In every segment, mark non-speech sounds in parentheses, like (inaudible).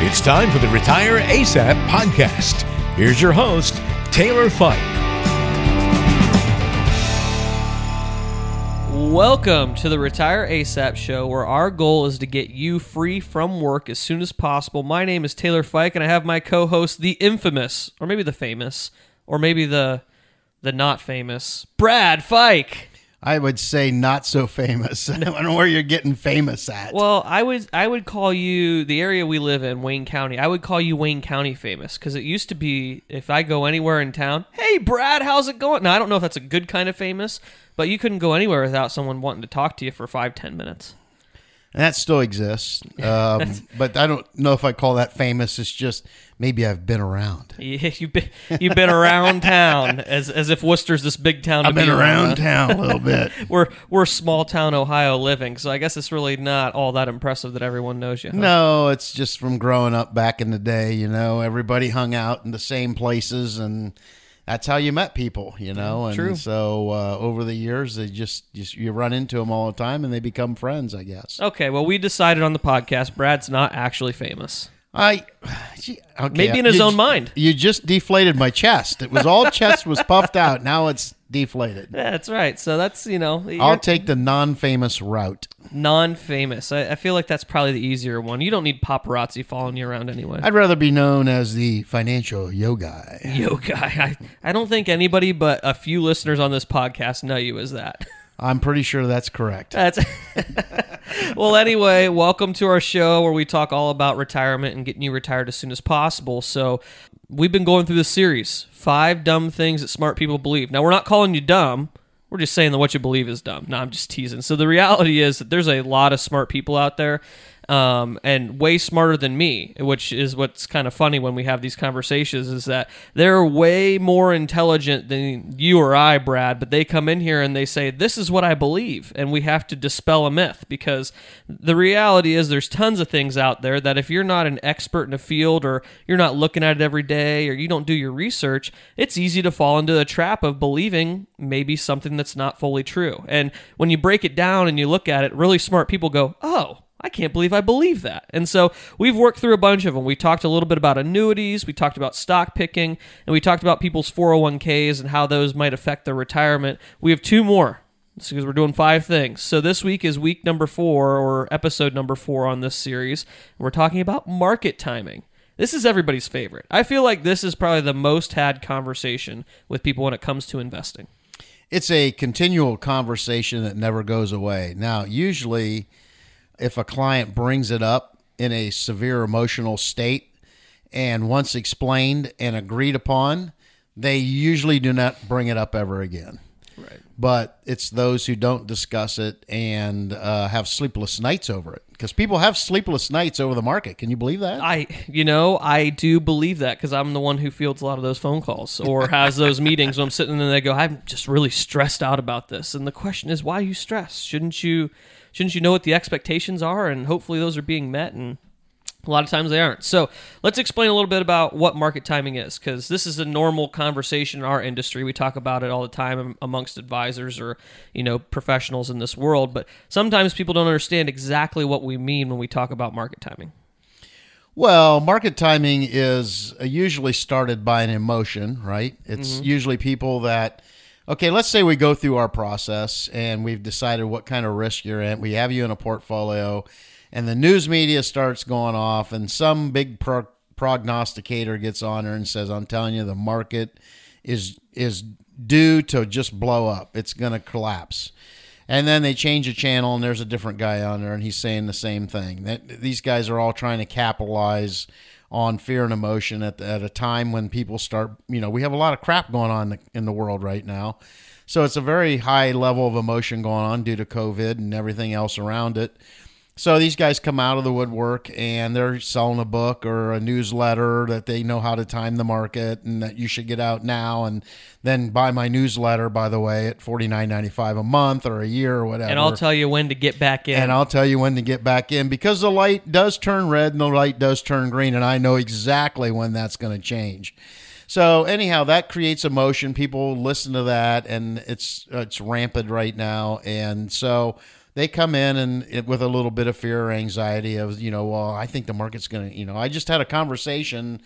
It's time for the Retire ASAP podcast. Here's your host, Taylor Fike. Welcome to the Retire ASAP show, where our goal is to get you free from work as soon as possible. My name is Taylor Fike, and I have my co-host, the infamous, or maybe the famous, or maybe the the not famous, Brad Fike. I would say not so famous. (laughs) I don't know where you're getting famous at. Well, I would I would call you the area we live in, Wayne County. I would call you Wayne County famous because it used to be if I go anywhere in town, hey Brad, how's it going? Now I don't know if that's a good kind of famous, but you couldn't go anywhere without someone wanting to talk to you for five ten minutes. And that still exists. Um, (laughs) but I don't know if I call that famous. It's just maybe I've been around. (laughs) Yeah, you've been you've been around town as as if Wooster's this big town. To I've been be around huh? town a little (laughs) bit. We're we're small town Ohio living, so I guess it's really not all that impressive that everyone knows you. huh? No, it's just from growing up back in the day. You know, everybody hung out in the same places, and that's how you met people. You know, and True. so uh, over the years, they just, just you run into them all the time, and they become friends. I guess. Okay, well, we decided on the podcast Brad's not actually famous. I gee, okay, Maybe in his you own mind. You just deflated my chest. It was all (laughs) chest was puffed out. Now it's deflated. Yeah, that's right. So that's you know I'll take the non-famous route. non-famous. I, I feel like that's probably the easier one. You don't need paparazzi following you around anyway. I'd rather be known as the financial yo guy. Yo, guy, (laughs) I, I don't think anybody but a few listeners on this podcast know you as that. (laughs) I'm pretty sure that's correct. That's (laughs) well. Anyway, welcome to our show where we talk all about retirement and getting you retired as soon as possible. So, we've been going through this series: five dumb things that smart people believe. Now, we're not calling you dumb. We're just saying that what you believe is dumb. No, I'm just teasing. So the reality is that there's a lot of smart people out there, um, and way smarter than me, which is what's kind of funny when we have these conversations. Is that they're way more intelligent than you or I, Brad, but they come in here and they say, "This is what I believe," and we have to dispel a myth because the reality is there's tons of things out there that if you're not an expert in a field or you're not looking at it every day or you don't do your research, it's easy to fall into the trap of believing maybe something that's not fully true. And when you break it down and you look at it, really smart people go, "Oh." I can't believe I believe that. And so we've worked through a bunch of them. We talked a little bit about annuities, we talked about stock picking, and we talked about people's 401ks and how those might affect their retirement. We have two more because we're doing five things. So this week is week number four or episode number four on this series. We're talking about market timing. This is everybody's favorite. I feel like this is probably the most had conversation with people when it comes to investing. It's a continual conversation that never goes away. Now, usually, if a client brings it up in a severe emotional state and once explained and agreed upon, they usually do not bring it up ever again. Right. But it's those who don't discuss it and uh, have sleepless nights over it. Because people have sleepless nights over the market. Can you believe that? I, you know, I do believe that because I'm the one who fields a lot of those phone calls or (laughs) has those meetings when I'm sitting there and they go, I'm just really stressed out about this. And the question is, why are you stressed? Shouldn't you, shouldn't you know what the expectations are? And hopefully those are being met. And a lot of times they aren't. So let's explain a little bit about what market timing is, because this is a normal conversation in our industry. We talk about it all the time amongst advisors or you know professionals in this world. But sometimes people don't understand exactly what we mean when we talk about market timing. Well, market timing is uh, usually started by an emotion, right? It's usually people that, okay, let's say we go through our process and we've decided what kind of risk you're in. We have you in a portfolio, and the news media starts going off, and some big pro- prognosticator gets on there and says, "I'm telling you, the market is is due to just blow up. It's going to collapse." And then they change the channel, and there's a different guy on there, and he's saying the same thing. That these guys are all trying to capitalize on fear and emotion at, at a time when people start. You know, we have a lot of crap going on in the world right now, so it's a very high level of emotion going on due to COVID and everything else around it. So these guys come out of the woodwork and they're selling a book or a newsletter that they know how to time the market and that you should get out now and then buy my newsletter by the way at forty nine ninety five a month or a year or whatever. And I'll tell you when to get back in. And I'll tell you when to get back in because the light does turn red and the light does turn green, and I know exactly when that's going to change. So anyhow, that creates emotion. People listen to that, and it's it's rampant right now. And so they come in and it, with a little bit of fear or anxiety of you know well I think the market's going to you know I just had a conversation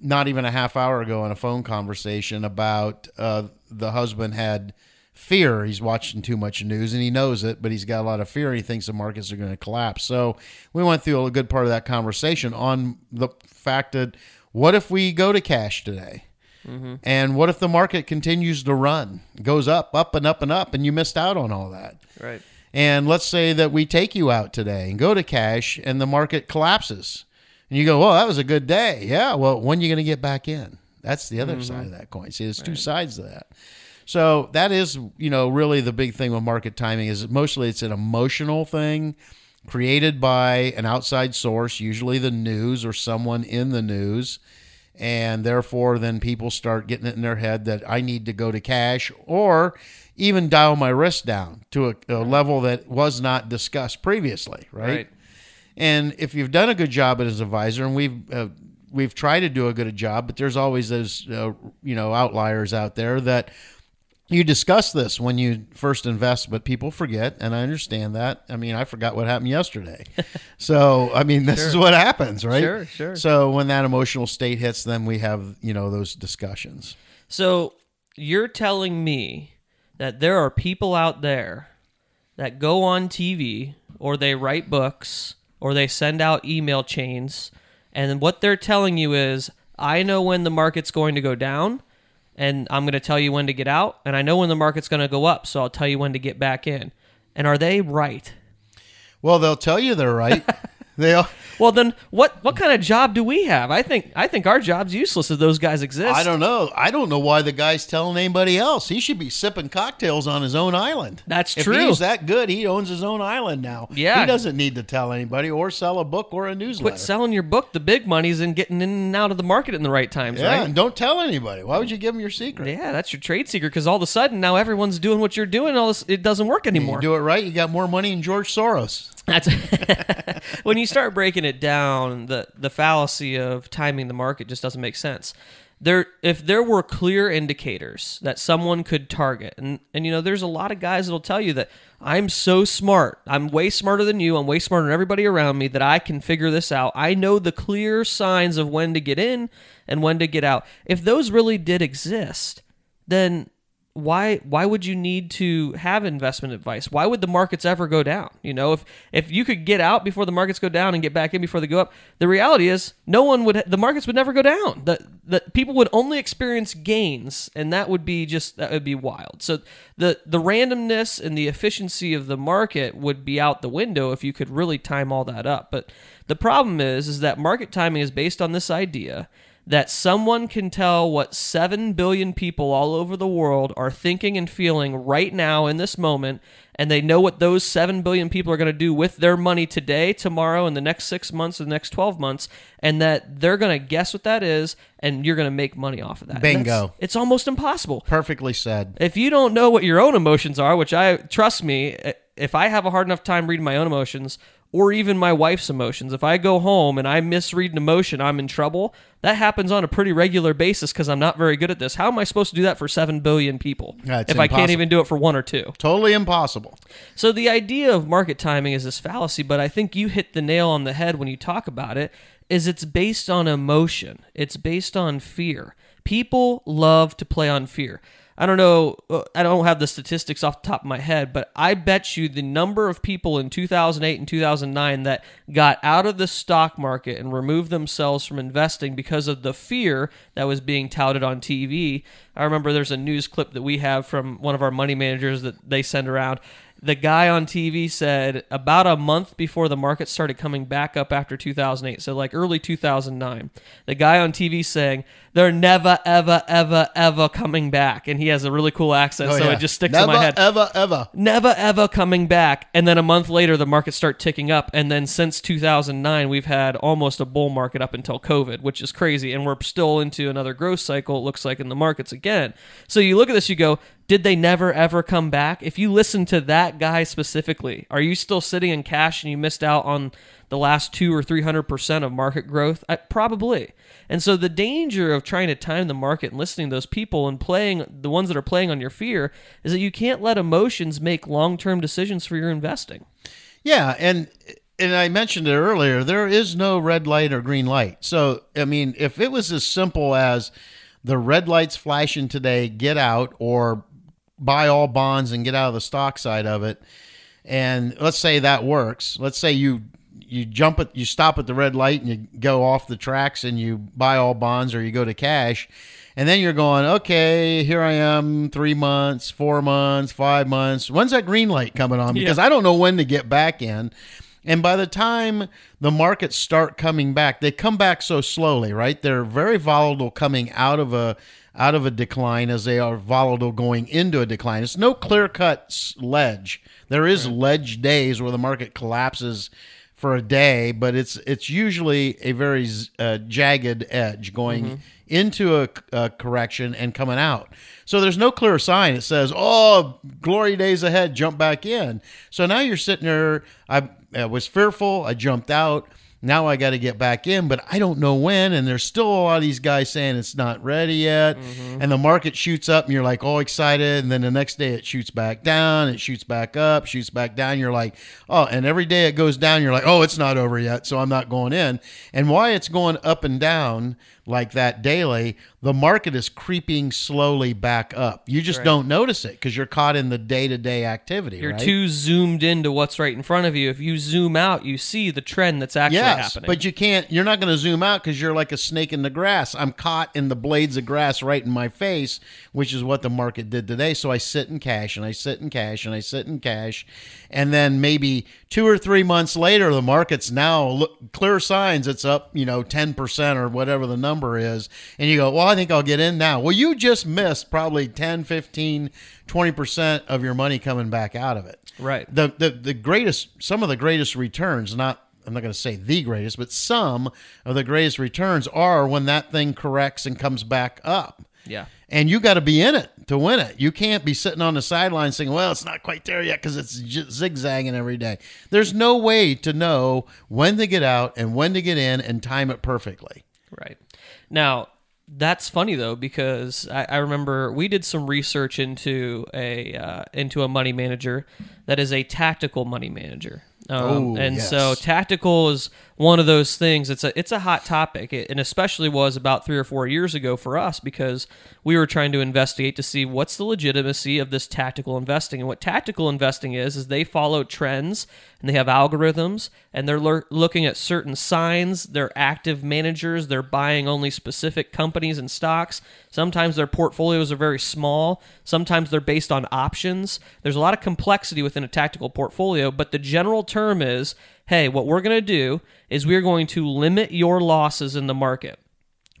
not even a half hour ago in a phone conversation about uh, the husband had fear. He's watching too much news and he knows it, but he's got a lot of fear. He thinks the markets are going to collapse. So we went through a good part of that conversation on the fact that what if we go to cash today? Mm-hmm. And what if the market continues to run, goes up, up and up and up, and you missed out on all that? Right. And let's say that we take you out today and go to cash and the market collapses. And you go, well, that was a good day. Yeah. Well, when are you going to get back in? That's the other mm-hmm. side of that coin. See, there's right. two sides to that. So that is, you know, really the big thing with market timing is mostly it's an emotional thing created by an outside source, usually the news or someone in the news. And therefore, then people start getting it in their head that I need to go to cash or even dial my risk down to a, a level that was not discussed previously, right? right? And if you've done a good job as an advisor, and we've uh, we've tried to do a good job, but there's always those uh, you know outliers out there that you discuss this when you first invest, but people forget, and I understand that. I mean, I forgot what happened yesterday. (laughs) so, I mean, this sure. is what happens, right? Sure, sure. So, when that emotional state hits, then we have, you know, those discussions. So, you're telling me that there are people out there that go on TV or they write books or they send out email chains, and what they're telling you is, I know when the market's going to go down and I'm going to tell you when to get out, and I know when the market's going to go up, so I'll tell you when to get back in. And are they right? Well, they'll tell you they're right. (laughs) They are. Well, then what what kind of job do we have? I think I think our job's useless if those guys exist. I don't know. I don't know why the guy's telling anybody else. He should be sipping cocktails on his own island. That's if true. If he's that good, he owns his own island now. Yeah. He doesn't need to tell anybody or sell a book or a newsletter. Quit selling your book. The big money's in getting in and out of the market in the right times, yeah, right? and don't tell anybody. Why would you give them your secret? Yeah, that's your trade secret because all of a sudden now everyone's doing what you're doing. All this it doesn't work anymore. You do it right, you got more money than George Soros. That's (laughs) when you start breaking it down. The the fallacy of timing the market just doesn't make sense. There, if there were clear indicators that someone could target, and and you know, there's a lot of guys that'll tell you that I'm so smart, I'm way smarter than you, I'm way smarter than everybody around me that I can figure this out. I know the clear signs of when to get in and when to get out. If those really did exist, then why why would you need to have investment advice? Why would the markets ever go down? You know if if you could get out before the markets go down and get back in before they go up the reality is no one would the markets would never go down. The the people would only experience gains and that would be just that would be wild. So the the randomness and the efficiency of the market would be out the window if you could really time all that up. But the problem is is that market timing is based on this idea that someone can tell what 7 billion people all over the world are thinking and feeling right now in this moment and they know what those 7 billion people are going to do with their money today, tomorrow, in the next 6 months, or the next 12 months, and that they're going to guess what that is and you're going to make money off of that. Bingo. It's almost impossible. Perfectly said. If you don't know what your own emotions are, which I trust me, if I have a hard enough time reading my own emotions, or even my wife's emotions. If I go home and I misread an emotion, I'm in trouble. That happens on a pretty regular basis because I'm not very good at this. How am I supposed to do that for 7 billion people if impossible. I can't even do it for one or two? Totally impossible. So the idea of market timing is this fallacy, but I think you hit the nail on the head when you talk about it is it's based on emotion. It's based on fear. People love to play on fear. I don't know, uh, I don't have the statistics off the top of my head, but I bet you the number of people in 2008 and 2009 that got out of the stock market and removed themselves from investing because of the fear that was being touted on TV. I remember there's a news clip that we have from one of our money managers that they send around the guy on TV said about a month before the market started coming back up after 2008, so like early 2009, the guy on TV saying they're never, ever, ever, ever coming back, and he has a really cool accent, oh, so yeah. it just sticks never, in my head. Never, Ever, ever, never, ever coming back. And then a month later, the markets start ticking up, and then since 2009, we've had almost a bull market up until COVID, which is crazy, and we're still into another growth cycle. It looks like in the markets again. So you look at this, you go, Did they never ever come back? If you listen to that guy specifically, are you still sitting in cash and you missed out on the last two or three hundred percent of market growth? I, probably. And so the danger of trying to time the market and listening to those people and playing the ones that are playing on your fear is that you can't let emotions make long term decisions for your investing. Yeah, and and I mentioned it earlier. There is no red light or green light. So I mean, if it was as simple as the red light's flashing today, get out or buy all bonds and get out of the stock side of it. And let's say that works. Let's say you you jump at you stop at the red light and you go off the tracks and you buy all bonds or you go to cash. And then you're going, okay, here I am, three months, four months, five months. When's that green light coming on? Because I don't know when to get back in. And by the time the markets start coming back, they come back so slowly, right? They're very volatile coming out of a out of a decline as they are volatile going into a decline. It's no clear cut ledge. There is right. ledge days where the market collapses for a day, but it's it's usually a very uh, jagged edge going mm-hmm. into a, a, correction and coming out. So there's no clear sign. It says, "Oh, glory days ahead, jump back in." So now you're sitting there. I, I was fearful. I jumped out. Now I got to get back in, but I don't know when. And there's still a lot of these guys saying it's not ready yet. Mm-hmm. And the market shoots up and you're like all excited. And then the next day it shoots back down, it shoots back up, shoots back down. You're like, oh, and every day it goes down, you're like, oh, it's not over yet. So I'm not going in. And why it's going up and down like that daily, the market is creeping slowly back up. You just right. don't notice it because you're caught in the day to day activity. You're right? too zoomed into what's right in front of you. If you zoom out, you see the trend that's actually yes, happening. But you can't, you're not going to zoom out because you're like a snake in the grass. I'm caught in the blades of grass right in my face, which is what the market did today. So I sit in cash and I sit in cash and I sit in cash. And then maybe two or three months later, the market's now look, clear signs it's up, you know, 10% or whatever the number is, and you go, well, I think I'll get in now. Well, you just missed probably 10, 15, 20% of your money coming back out of it. Right. The, the, the greatest, some of the greatest returns, not I'm not going to say the greatest, but some of the greatest returns are when that thing corrects and comes back up. Yeah. And you got to be in it to win it. You can't be sitting on the sideline saying, well, it's not quite there yet because it's zigzagging every day. There's no way to know when to get out and when to get in and time it perfectly. Right. Now, that's funny though because I, I, remember we did some research into a uh, into a money manager that is a tactical money manager. Um, and yes. so tactical is one of those things. It's a it's a hot topic, and especially was about three or four years ago for us because we were trying to investigate to see what's the legitimacy of this tactical investing. And what tactical investing is is they follow trends and they have algorithms and they're looking at certain signs. They're active managers. They're buying only specific companies and stocks. Sometimes their portfolios are very small. Sometimes they're based on options. There's a lot of complexity within a tactical portfolio, but the general term is hey, what we're going to do is we're going to limit your losses in the market.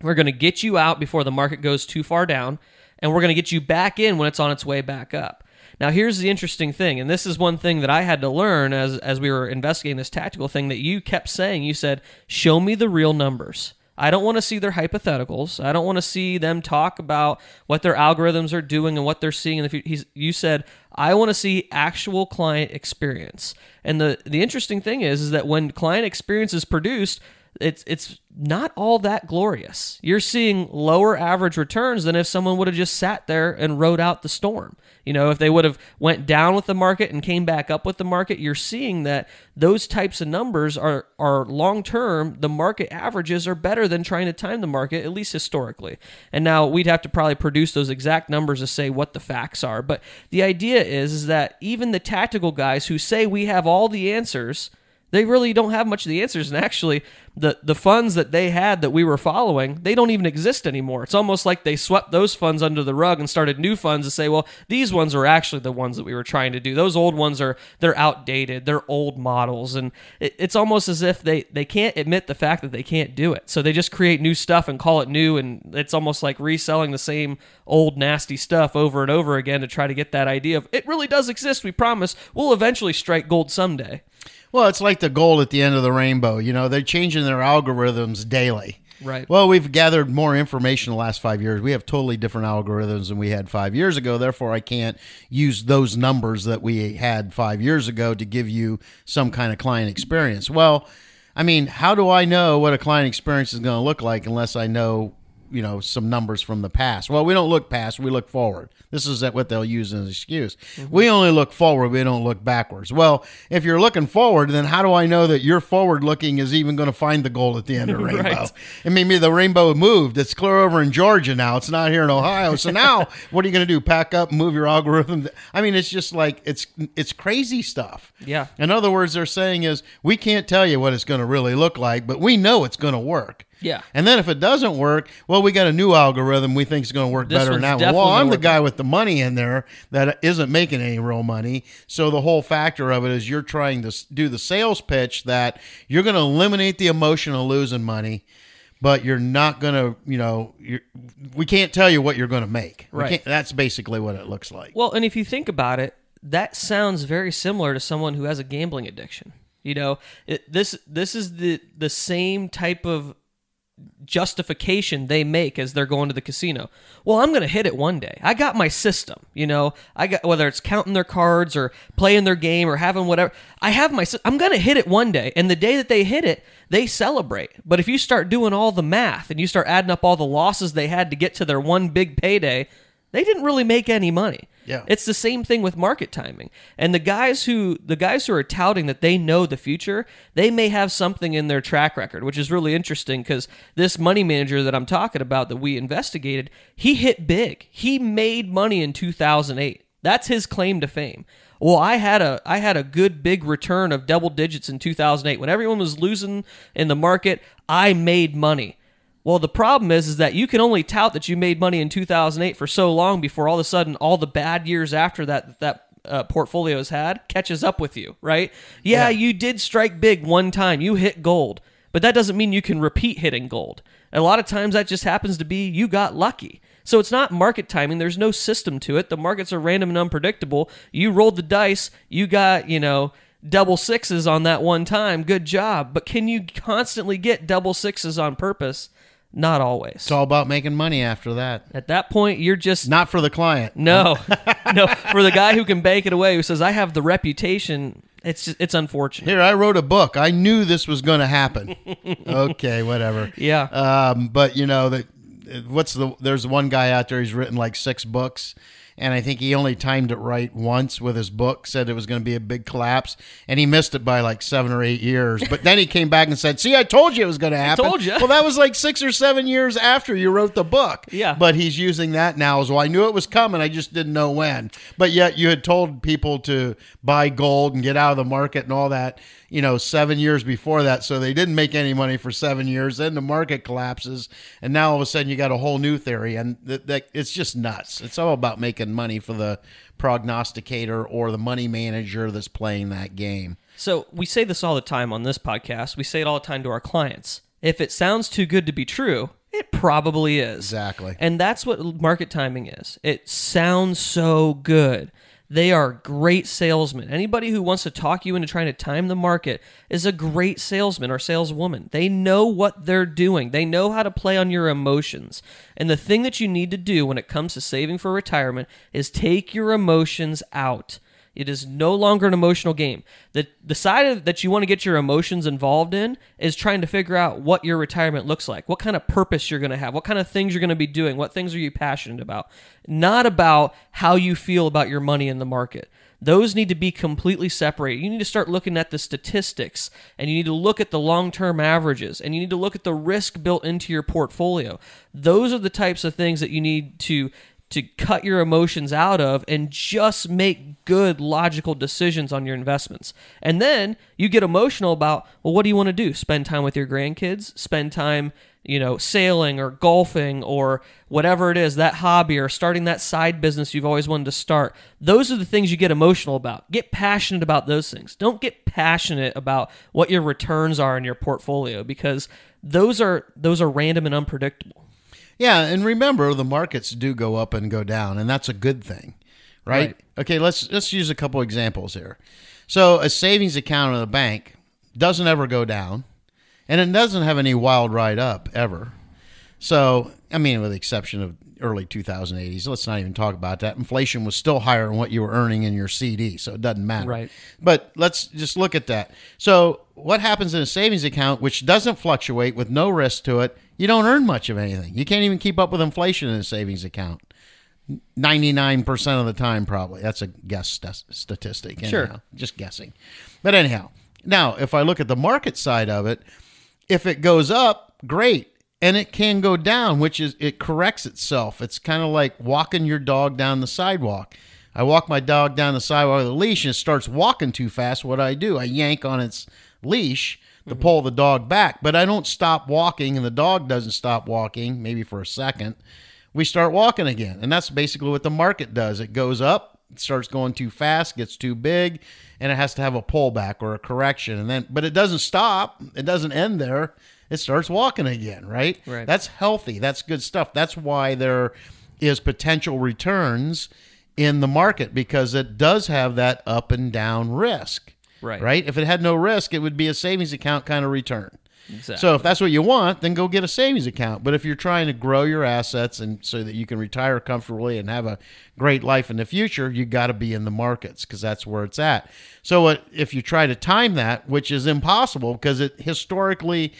We're going to get you out before the market goes too far down, and we're going to get you back in when it's on its way back up. Now, here's the interesting thing, and this is one thing that I had to learn as, as we were investigating this tactical thing that you kept saying. You said, Show me the real numbers. I don't want to see their hypotheticals. I don't want to see them talk about what their algorithms are doing and what they're seeing in the future. you said, I want to see actual client experience. And the, the interesting thing is, is that when client experience is produced, it's it's not all that glorious. You're seeing lower average returns than if someone would have just sat there and rode out the storm. You know, if they would have went down with the market and came back up with the market, you're seeing that those types of numbers are are long term. The market averages are better than trying to time the market, at least historically. And now we'd have to probably produce those exact numbers to say what the facts are. But the idea is is that even the tactical guys who say we have all the answers they really don't have much of the answers. And actually, the, the funds that they had that we were following, they don't even exist anymore. It's almost like they swept those funds under the rug and started new funds to say, well, these ones are actually the ones that we were trying to do. Those old ones are, they're outdated. They're old models. And it, it's almost as if they, they can't admit the fact that they can't do it. So they just create new stuff and call it new. And it's almost like reselling the same old nasty stuff over and over again to try to get that idea of it really does exist. We promise we'll eventually strike gold someday. Well, it's like the gold at the end of the rainbow. You know, they're changing their algorithms daily. Right. Well, we've gathered more information the last five years. We have totally different algorithms than we had five years ago. Therefore, I can't use those numbers that we had five years ago to give you some kind of client experience. Well, I mean, how do I know what a client experience is going to look like unless I know you know some numbers from the past. Well, we don't look past, we look forward. This is what they'll use as an excuse. Mm-hmm. We only look forward, we don't look backwards. Well, if you're looking forward, then how do I know that your forward looking is even going to find the gold at the end of the (laughs) rainbow? right. I mean, maybe the rainbow moved. It's clear over in Georgia now. It's not here in Ohio. So now, (laughs) what are you going to do? Pack up, move your algorithm? I mean, it's just like it's it's crazy stuff. Yeah. In other words, they're saying is we can't tell you what it's going to really look like, but we know it's going to work. Yeah. And then if it doesn't work, well, we got a new algorithm we think is going to work this better now. Well, I'm the guy with the money in there that isn't making any real money. So the whole factor of it is you're trying to do the sales pitch that you're going to eliminate the emotion of losing money but you're not going to, you know, we can't tell you what you're going to make. Right. That's basically what it looks like. Well, and if you think about it, that sounds very similar to someone who has a gambling addiction. You know, it, this this is the the same type of justification they make as they're going to the casino. Well, I'm going to hit it one day. I got my system, you know. I got whether it's counting their cards or playing their game or having whatever. I have my I'm going to hit it one day. And the day that they hit it, they celebrate. But if you start doing all the math and you start adding up all the losses they had to get to their one big payday, they didn't really make any money. Yeah. It's the same thing with market timing. And the guys who the guys who are touting that they know the future, they may have something in their track record, which is really interesting cuz this money manager that I'm talking about that we investigated, he hit big. He made money in 2008. That's his claim to fame. Well, I had a I had a good big return of double digits in 2008 when everyone was losing in the market, I made money. Well, the problem is, is that you can only tout that you made money in 2008 for so long before all of a sudden all the bad years after that that uh, portfolio has had catches up with you, right? Yeah, yeah, you did strike big one time, you hit gold, but that doesn't mean you can repeat hitting gold. a lot of times that just happens to be you got lucky. So it's not market timing. There's no system to it. The markets are random and unpredictable. You rolled the dice, you got, you know, double sixes on that one time. Good job. But can you constantly get double sixes on purpose? Not always. It's all about making money after that. At that point, you're just not for the client. No, (laughs) (laughs) no, for the guy who can bank it away, who says, "I have the reputation." It's just, it's unfortunate. Here, I wrote a book. I knew this was going to happen. (laughs) okay, whatever. Yeah. Um, but you know that what's the? There's one guy out there. He's written like six books and I think he only timed it right once with his book, said it was going to be a big collapse, and he missed it by like seven or eight years. But then he came back and said, "See, I told you it was going to happen." I told you. Well, that was like six or seven years after you wrote the book. Yeah. But he's using that now as well. I knew it was coming, I just didn't know when. But yet you had told people to buy gold and get out of the market and all that you know, seven years before that. So they didn't make any money for seven years. Then the market collapses, and now all of a sudden you got a whole new theory, and that, that it's just nuts. It's all about making money for the prognosticator or the money manager that's playing that game. So we say this all the time on this podcast. We say it all the time to our clients. If it sounds too good to be true, it probably is. Exactly. And that's what market timing is. It sounds so good. They are great salesmen. Anybody who wants to talk you into trying to time the market is a great salesman or saleswoman. They know what they're doing, they know how to play on your emotions. And the thing that you need to do when it comes to saving for retirement is take your emotions out. It is no longer an emotional game. The the side of, that you want to get your emotions involved in is trying to figure out what your retirement looks like, what kind of purpose you're going to have, what kind of things you're going to be doing, what things are you passionate about. Not about how you feel about your money in the market. Those need to be completely separated. You need to start looking at the statistics and you need to look at the long term averages and you need to look at the risk built into your portfolio. Those are the types of things that you need to to cut your emotions out of and just make good logical decisions on your investments. And then you get emotional about, well, what do you want to do? Spend time with your grandkids? Spend time, you know, sailing or golfing or whatever it is, that hobby or starting that side business you've always wanted to start. Those are the things you get emotional about. Get passionate about those things. Don't get passionate about what your returns are in your portfolio because those are those are random and unpredictable. Yeah, and remember the markets do go up and go down, and that's a good thing, right? right. Okay, let's let's use a couple examples here. So a savings account in a bank doesn't ever go down, and it doesn't have any wild ride up ever. So, I mean, with the exception of early 2080s, let's not even talk about that. Inflation was still higher than what you were earning in your CD, so it doesn't matter. Right. But let's just look at that. So, what happens in a savings account, which doesn't fluctuate with no risk to it, you don't earn much of anything. You can't even keep up with inflation in a savings account. 99% of the time, probably. That's a guess st- statistic. Anyhow. Sure. Just guessing. But anyhow, now, if I look at the market side of it, if it goes up, great. And it can go down, which is it corrects itself. It's kind of like walking your dog down the sidewalk. I walk my dog down the sidewalk with a leash and it starts walking too fast. What do I do? I yank on its leash to mm-hmm. pull the dog back, but I don't stop walking and the dog doesn't stop walking, maybe for a second. We start walking again. And that's basically what the market does. It goes up, it starts going too fast, gets too big, and it has to have a pullback or a correction. And then but it doesn't stop. It doesn't end there. It starts walking again, right? Right. That's healthy. That's good stuff. That's why there is potential returns in the market because it does have that up and down risk. Right. Right? If it had no risk, it would be a savings account kind of return. Exactly. So if that's what you want, then go get a savings account. But if you're trying to grow your assets and so that you can retire comfortably and have a great life in the future, you got to be in the markets because that's where it's at. So if you try to time that, which is impossible because it historically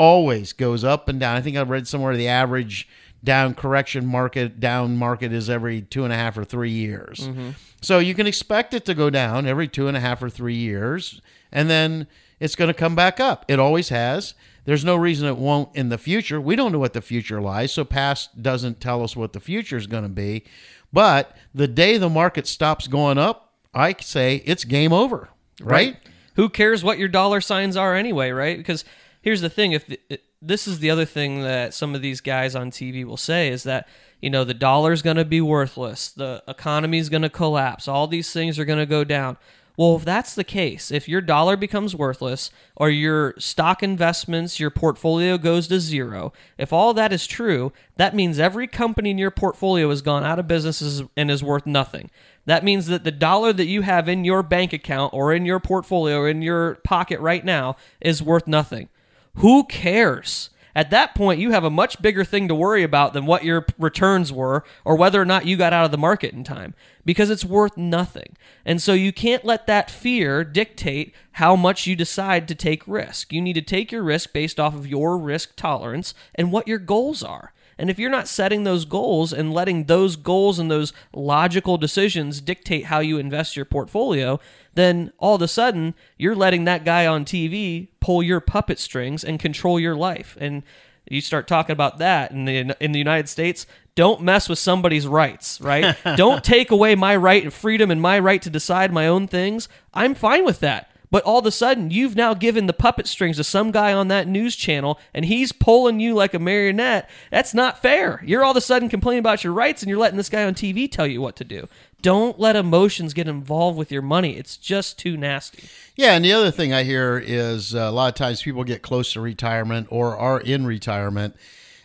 always goes up and down. I think I've read somewhere the average down correction market down market is every two and a half or three years. Mm-hmm. So you can expect it to go down every two and a half or three years, and then it's going to come back up. It always has. There's no reason it won't in the future. We don't know what the future lies, so past doesn't tell us what the future is going to be. But the day the market stops going up, I say it's game over, right? Who cares what your dollar signs are anyway, right? Because here's the thing: if the, this is the other thing that some of these guys on TV will say is that you know the dollar's going to be worthless, the economy's going to collapse, all these things are going to go down. Well, if that's the case, if your dollar becomes worthless or your stock investments, your portfolio goes to zero, if all that is true, that means every company in your portfolio has gone out of business and is worth nothing. That means that the dollar that you have in your bank account or in your portfolio or in your pocket right now is worth nothing. Who cares? At that point, you have a much bigger thing to worry about than what your returns were or whether or not you got out of the market in time because it's worth nothing. And so you can't let that fear dictate how much you decide to take risk. You need to take your risk based off of your risk tolerance and what your goals are. And if you're not setting those goals and letting those goals and those logical decisions dictate how you invest your portfolio, then all of a sudden you're letting that guy on TV pull your puppet strings and control your life. And you start talking about that in the in the United States, don't mess with somebody's rights, right? (laughs) don't take away my right and freedom and my right to decide my own things. I'm fine with that. But all of a sudden, you've now given the puppet strings to some guy on that news channel, and he's pulling you like a marionette. That's not fair. You're all of a sudden complaining about your rights, and you're letting this guy on TV tell you what to do. Don't let emotions get involved with your money. It's just too nasty. Yeah, and the other thing I hear is uh, a lot of times people get close to retirement or are in retirement,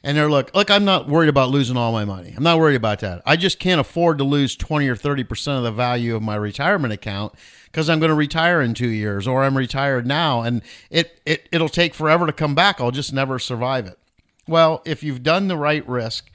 and they're look, look, I'm not worried about losing all my money. I'm not worried about that. I just can't afford to lose 20 or 30 percent of the value of my retirement account because I'm going to retire in two years, or I'm retired now, and it, it it'll take forever to come back. I'll just never survive it. Well, if you've done the right risk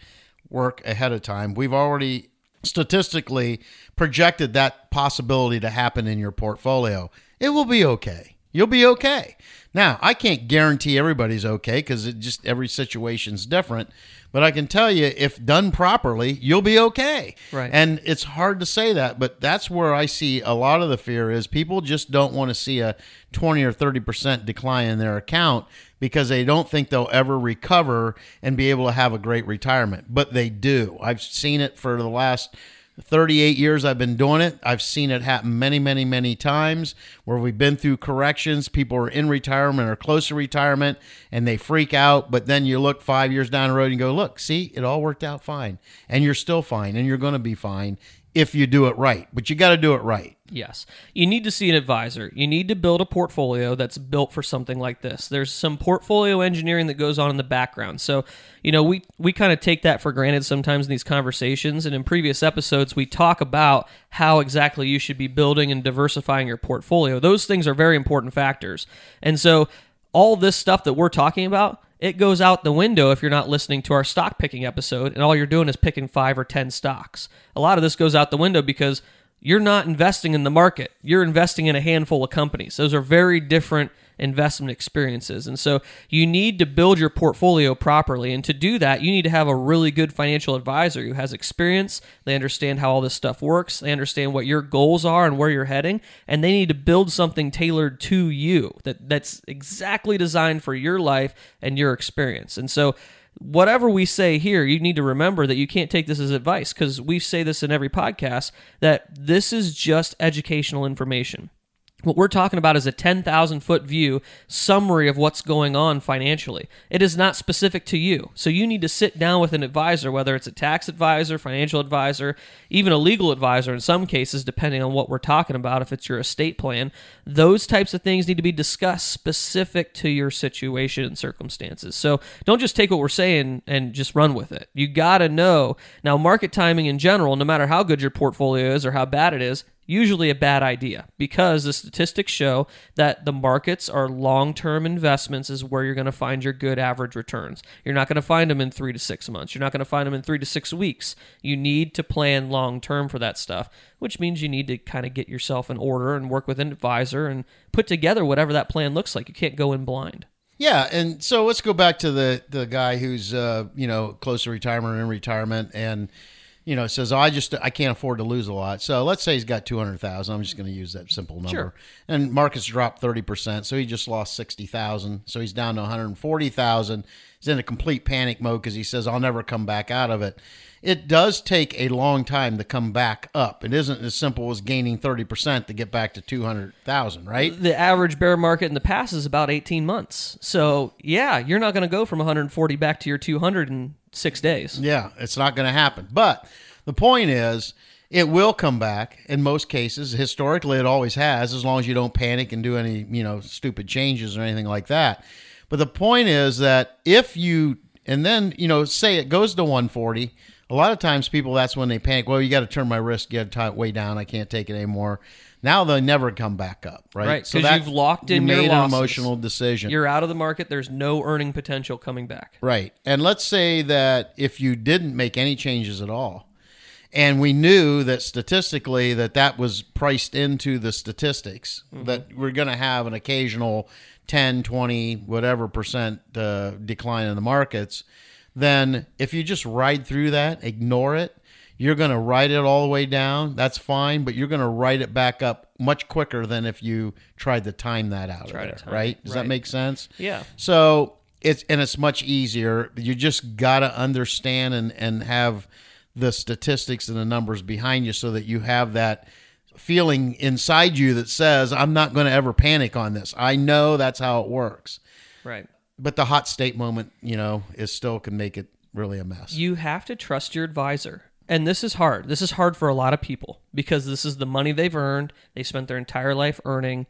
work ahead of time, we've already statistically projected that possibility to happen in your portfolio. It will be okay. You'll be okay. Now, I can't guarantee everybody's okay because it just every situation's different, but I can tell you if done properly, you'll be okay. Right. And it's hard to say that, but that's where I see a lot of the fear is people just don't want to see a 20 or 30% decline in their account because they don't think they'll ever recover and be able to have a great retirement. But they do. I've seen it for the last 38 years I've been doing it. I've seen it happen many, many, many times where we've been through corrections. People are in retirement or close to retirement and they freak out. But then you look five years down the road and go, look, see, it all worked out fine. And you're still fine and you're going to be fine if you do it right. But you got to do it right. Yes. You need to see an advisor. You need to build a portfolio that's built for something like this. There's some portfolio engineering that goes on in the background. So, you know, we we kind of take that for granted sometimes in these conversations and in previous episodes we talk about how exactly you should be building and diversifying your portfolio. Those things are very important factors. And so all this stuff that we're talking about, it goes out the window if you're not listening to our stock picking episode and all you're doing is picking five or 10 stocks. A lot of this goes out the window because you're not investing in the market. You're investing in a handful of companies. Those are very different investment experiences. And so you need to build your portfolio properly. And to do that, you need to have a really good financial advisor who has experience. They understand how all this stuff works. They understand what your goals are and where you're heading. And they need to build something tailored to you that, that's exactly designed for your life and your experience. And so whatever we say here, you need to remember that you can't take this as advice because we say this in every podcast that this is just educational information. What we're talking about is a 10,000 foot view summary of what's going on financially. It is not specific to you. So you need to sit down with an advisor, whether it's a tax advisor, financial advisor, even a legal advisor in some cases, depending on what we're talking about, if it's your estate plan. Those types of things need to be discussed specific to your situation and circumstances. So don't just take what we're saying and just run with it. You got to know. Now, market timing in general, no matter how good your portfolio is or how bad it is, usually a bad idea because the statistics show that the markets are long term investments, is where you're going to find your good average returns. You're not going to find them in three to six months. You're not going to find them in three to six weeks. You need to plan long term for that stuff, which means you need to kind of get yourself in order and work with an advisor and put together whatever that plan looks like. You can't go in blind. Yeah, and so let's go back to the the guy who's uh, you know close to retirement in retirement and you know, it says, oh, I just I can't afford to lose a lot. So let's say he's got two hundred thousand. I'm just going to use that simple number. Sure. And markets dropped thirty percent, so he just lost sixty thousand. So he's down to one hundred forty thousand. He's in a complete panic mode because he says, I'll never come back out of it. It does take a long time to come back up. It isn't as simple as gaining thirty percent to get back to two hundred thousand, right? The average bear market in the past is about eighteen months. So yeah, you're not going to go from 140 back to your 200 in six days. Yeah, it's not going to happen. But the point is, it will come back in most cases. Historically, it always has, as long as you don't panic and do any, you know, stupid changes or anything like that. But the point is that if you, and then, you know, say it goes to 140, a lot of times people, that's when they panic. Well, you got to turn my risk, get it way down. I can't take it anymore. Now they never come back up, right? Right, because you've locked in you made an emotional decision. You're out of the market. There's no earning potential coming back. Right. And let's say that if you didn't make any changes at all, and we knew that statistically that that was priced into the statistics Mm-hmm. that we're going to have an occasional 10 20 whatever percent uh, decline in the markets then if you just ride through that ignore it you're going to write it all the way down that's fine but you're going to write it back up much quicker than if you tried to time that out to there, time right does right. that make sense Yeah. so it's and it's much easier. You just gotta understand and and have the statistics and the numbers behind you so that you have that feeling inside you that says, I'm not going to ever panic on this. I know that's how it works. Right. But the hot state moment, you know, is still can make it really a mess. You have to trust your advisor. And this is hard. This is hard for a lot of people because this is the money they've earned. They spent their entire life earning,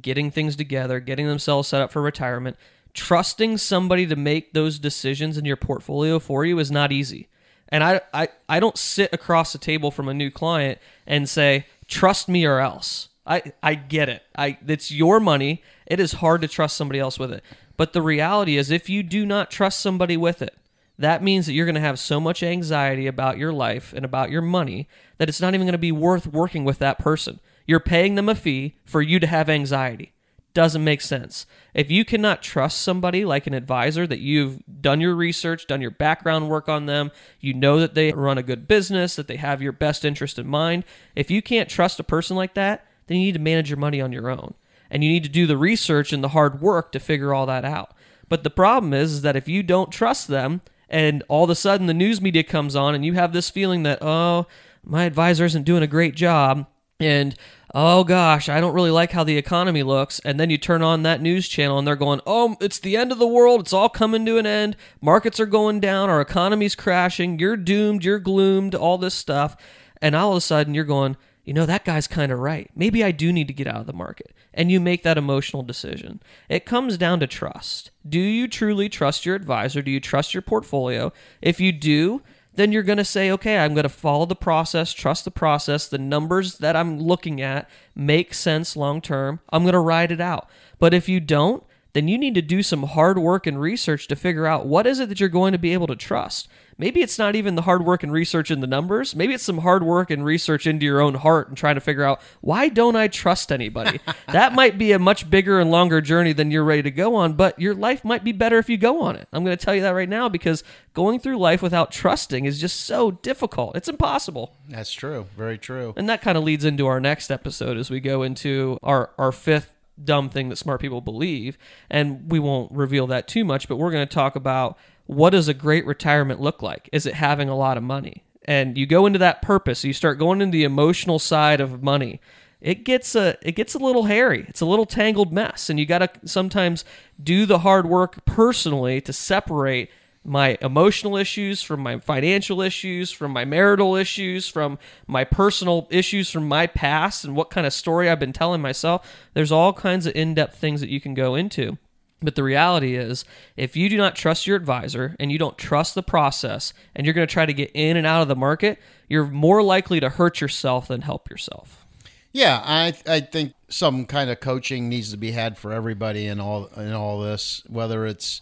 getting things together, getting themselves set up for retirement. Trusting somebody to make those decisions in your portfolio for you is not easy. And I, I, I don't sit across the table from a new client and say, trust me or else. I, I get it. I it's your money. It is hard to trust somebody else with it. But the reality is if you do not trust somebody with it, that means that you're going to have so much anxiety about your life and about your money that it's not even going to be worth working with that person. You're paying them a fee for you to have anxiety. Doesn't make sense. If you cannot trust somebody like an advisor that you've done your research, done your background work on them, you know that they run a good business, that they have your best interest in mind, if you can't trust a person like that, then you need to manage your money on your own. And you need to do the research and the hard work to figure all that out. But the problem is, is that if you don't trust them and all of a sudden the news media comes on and you have this feeling that, oh, my advisor isn't doing a great job, and oh gosh, I don't really like how the economy looks. And then you turn on that news channel and they're going, oh, it's the end of the world. It's all coming to an end. Markets are going down. Our economy's crashing. You're doomed. You're gloomed. All this stuff. And all of a sudden you're going, you know, that guy's kind of right. Maybe I do need to get out of the market. And you make that emotional decision. It comes down to trust. Do you truly trust your advisor? Do you trust your portfolio? If you do, then you're going to say, okay, I'm going to follow the process, trust the process. The numbers that I'm looking at make sense long term. I'm going to ride it out. But if you don't, then you need to do some hard work and research to figure out what is it that you're going to be able to trust. Maybe it's not even the hard work and research in the numbers. Maybe it's some hard work and research into your own heart and trying to figure out why don't I trust anybody? (laughs) that might be a much bigger and longer journey than you're ready to go on, but your life might be better if you go on it. I'm going to tell you that right now because going through life without trusting is just so difficult. It's impossible. That's true. Very true. And that kind of leads into our next episode as we go into our, our fifth dumb thing that smart people believe. And we won't reveal that too much, but we're going to talk about what does a great retirement look like? Is it having a lot of money? And you go into that purpose, you start going into the emotional side of money. It gets a it gets a little hairy. It's a little tangled mess, and you got to sometimes do the hard work personally to separate my emotional issues from my financial issues, from my marital issues, from my personal issues from my past, and what kind of story I've been telling myself. There's all kinds of in depth things that you can go into. But the reality is, if you do not trust your advisor and you don't trust the process and you're going to try to get in and out of the market, you're more likely to hurt yourself than help yourself. Yeah, I I think some kind of coaching needs to be had for everybody in all in all this, whether it's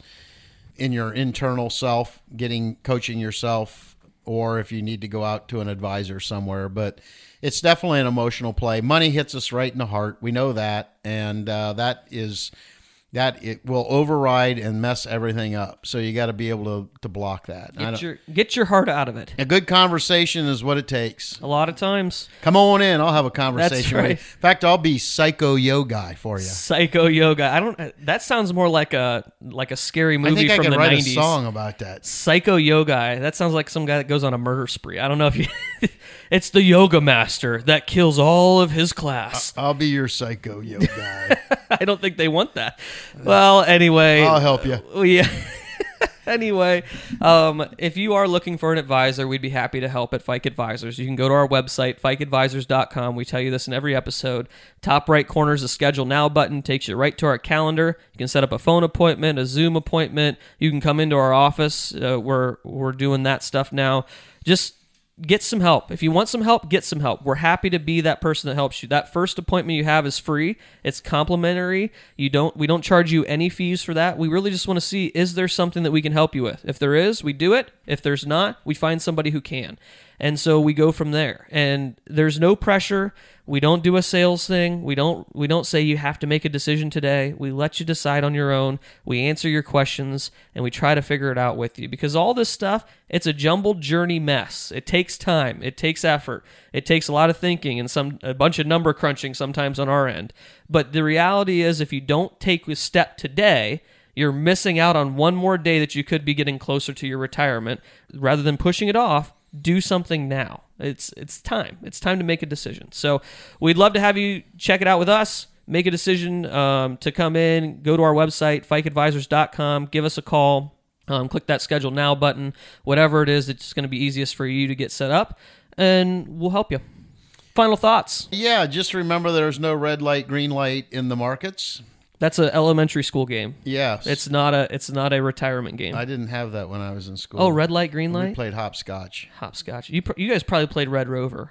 in your internal self, getting coaching yourself, or if you need to go out to an advisor somewhere. But it's definitely an emotional play. Money hits us right in the heart. We know that, and uh, that is that it will override and mess everything up. So you got to be able to, to block that. Get your get your heart out of it. A good conversation is what it takes. A lot of times. Come on in. I'll have a conversation right. In fact, I'll be psycho yo guy for you. Psycho yoga. I don't. That sounds more like a like a scary I movie think I from could the write nineties. a song about that. Psycho yoga. That sounds like some guy that goes on a murder spree. I don't know if you. (laughs) it's the yoga master that kills all of his class. I'll be your psycho yo guy. (laughs) I don't think they want that. Well, anyway, I'll help you. (laughs) Yeah. (laughs) anyway, um, if you are looking for an advisor, we'd be happy to help at Fike Advisors. You can go to our website, fikeadvisors.com. We tell you this in every episode. Top right corner is the schedule now button, takes you right to our calendar. You can set up a phone appointment, a Zoom appointment. You can come into our office. Uh, we're, we're doing that stuff now. Just get some help. If you want some help, get some help. We're happy to be that person that helps you. That first appointment you have is free. It's complimentary. You don't we don't charge you any fees for that. We really just want to see is there something that we can help you with? If there is, we do it. If there's not, we find somebody who can. And so we go from there. And there's no pressure. We don't do a sales thing. We don't we don't say you have to make a decision today. We let you decide on your own. We answer your questions and we try to figure it out with you because all this stuff, it's a jumbled journey mess. It takes time. It takes effort. It takes a lot of thinking and some a bunch of number crunching sometimes on our end. But the reality is if you don't take a step today, you're missing out on one more day that you could be getting closer to your retirement rather than pushing it off do something now. It's it's time. It's time to make a decision. So we'd love to have you check it out with us. Make a decision um, to come in. Go to our website, fikeadvisors.com. Give us a call. Um, click that schedule now button. Whatever it is, it's going to be easiest for you to get set up, and we'll help you. Final thoughts. Yeah, just remember there's no red light, green light in the markets. That's an elementary school game. Yeah, It's not a it's not a retirement game. I didn't have that when I was in school. oh, red light, green light? We light, played hopscotch. hopscotch. You pr- you guys probably played Red Rover.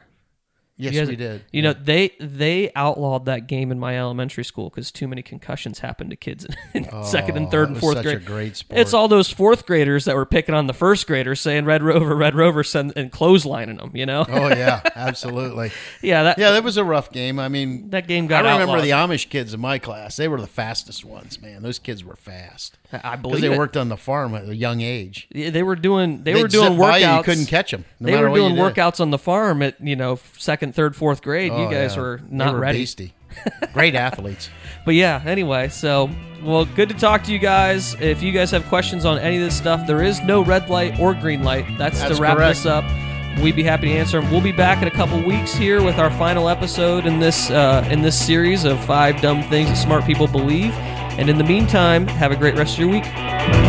Yes, guys- we did. You know, they they outlawed that game in my elementary school because too many concussions happened to kids in, in oh, second and Oh, third and fourth such grade. a great sport. It's all those fourth graders that were picking on the first graders, saying "Red Rover, Red Rover," send, and clotheslining them. You know? Oh yeah, (laughs) absolutely. yeah, that Yeah, that was a rough game. I mean, that game got I remember outlawed. the Amish kids in my class. They were the fastest ones, man. Those kids were fast I believe they it. worked on the farm at a young age. Yeah, They were doing they They'd were doing zip by you, workouts. You couldn't catch them. No they were doing workouts on the farm at you know second, third, fourth grade. you Oh, guys yeah. were not were ready. Beastie. Great athletes. (laughs) But yeah, anyway, so well, good to talk to you guys. If you guys have questions on any of this stuff, there is no red light or green light. That's, That's to wrap correct. this up. We'd be happy to answer them. We'll be back in a couple weeks here with our final episode in this uh, in this series of five dumb things that smart people believe. And in the meantime, have a great rest of your week.